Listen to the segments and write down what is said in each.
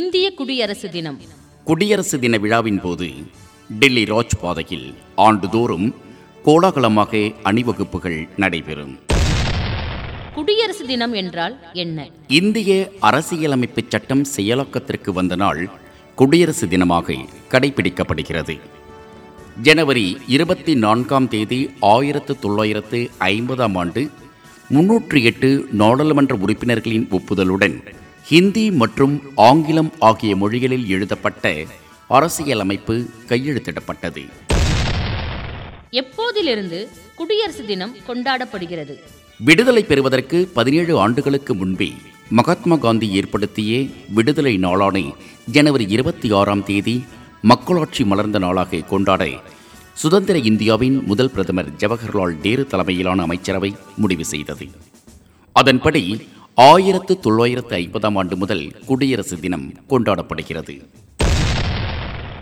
இந்திய குடியரசு தினம். குடியரசு தின விழாவின் போது டெல்லி ராஜ் பாதையில் ஆண்டுதோறும் கோலாகலமாக அணிவகுப்புகள் நடைபெறும். குடியரசு தினம் என்றால் என்ன? இந்திய அரசியலமைப்பு சட்டம் செயலாக்கத்திற்கு வந்த நாள் குடியரசு தினமாக கடைபிடிக்கப்படுகிறது. ஜனவரி இருபத்தி நான்காம் தேதி ஆயிரத்து தொள்ளாயிரத்து ஐம்பதாம் ஆண்டு முன்னூற்றி எட்டு நாடாளுமன்ற உறுப்பினர்களின் ஒப்புதலுடன் ஹிந்தி மற்றும் ஆங்கிலம் ஆகிய மொழிகளில் எழுதப்பட்ட அரசியலமைப்பு கையெழுத்திடப்பட்டது. எப்போதிலிருந்து குடியரசு தினம் கொண்டாடப்படுகிறது? விடுதலை பெறுவதற்கு பதினேழு ஆண்டுகளுக்கு முன்பே மகாத்மா காந்தி ஏற்படுத்திய விடுதலை நாளான ஜனவரி இருபத்தி ஆறாம் தேதி மக்களாட்சி மலர்ந்த நாளாக கொண்டாட சுதந்திர இந்தியாவின் முதல் பிரதமர் ஜவஹர்லால் நேரு தலைமையிலான அமைச்சரவை முடிவு செய்தது. அதன்படி ஆயிரத்து தொள்ளாயிரத்து ஐம்பதாம் ஆண்டு முதல் குடியரசு தினம் கொண்டாடப்படுகிறது.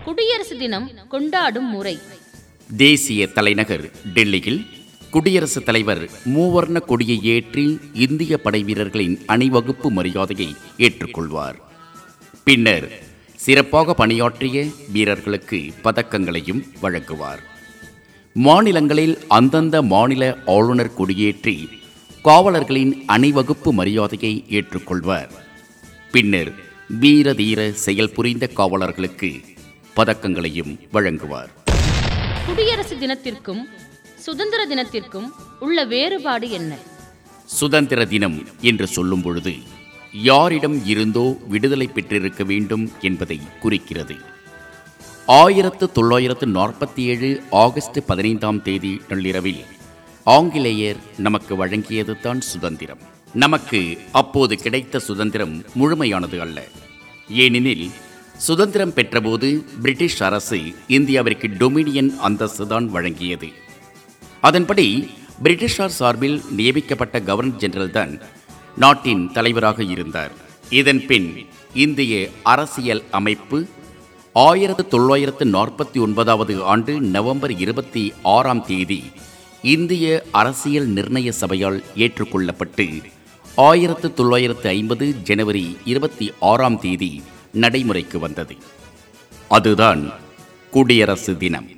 குடியரசு தினம் கொண்டாடும் முறை. தேசிய தலைநகர் டெல்லியில் குடியரசுத் தலைவர் மூவர்ண கொடியை ஏற்றி இந்திய படை வீரர்களின் அணிவகுப்பு மரியாதையை ஏற்றுக்கொள்வார். பின்னர் சிறப்பாக பணியாற்றிய வீரர்களுக்கு பதக்கங்களையும் வழங்குவார். மாநிலங்களில் அந்தந்த மாநில ஆளுநர் கொடியேற்றி காவலர்களின் அணிவகுப்பு மரியாதையை ஏற்றுக்கொள்வார். பின்னர் வீர தீர செயல் புரிந்த காவலர்களுக்கு பதக்கங்களையும் வழங்குவார். குடியரசு தினத்திற்கும் சுதந்திர தினத்திற்கும் உள்ள வேறுபாடு என்ன? சுதந்திர தினம் என்று சொல்லும் பொழுது யாரிடம் இருந்தோ விடுதலை பெற்றிருக்க வேண்டும் என்பதை குறிக்கிறது. ஆயிரத்து தொள்ளாயிரத்து நாற்பத்தி ஏழு ஆகஸ்ட் பதினைந்தாம் தேதி நள்ளிரவில் ஆங்கிலேயர் நமக்கு வழங்கியது தான் சுதந்திரம். நமக்கு அப்போது கிடைத்த சுதந்திரம் முழுமையானது அல்ல. ஏனெனில் சுதந்திரம் பெற்றபோது பிரிட்டிஷ் அரசு இந்தியாவிற்கு டொமினியன் அந்தஸ்து தான் வழங்கியது. அதன்படி பிரிட்டிஷார் சார்பில் நியமிக்கப்பட்ட கவர்னர் ஜெனரல் தான் நாட்டின் தலைவராக இருந்தார். இதன் பின் இந்திய அரசியல் அமைப்பு ஆயிரத்து தொள்ளாயிரத்து நாற்பத்தி ஒன்பதாவது ஆண்டு நவம்பர் இருபத்தி ஆறாம் தேதி இந்திய அரசியல் நிர்ணய சபையால் ஏற்றுக்கொள்ளப்பட்டு ஆயிரத்து தொள்ளாயிரத்து ஐம்பது ஜனவரி இருபத்தி ஆறாம் தேதி நடைமுறைக்கு வந்தது. அதுதான் குடியரசு தினம்.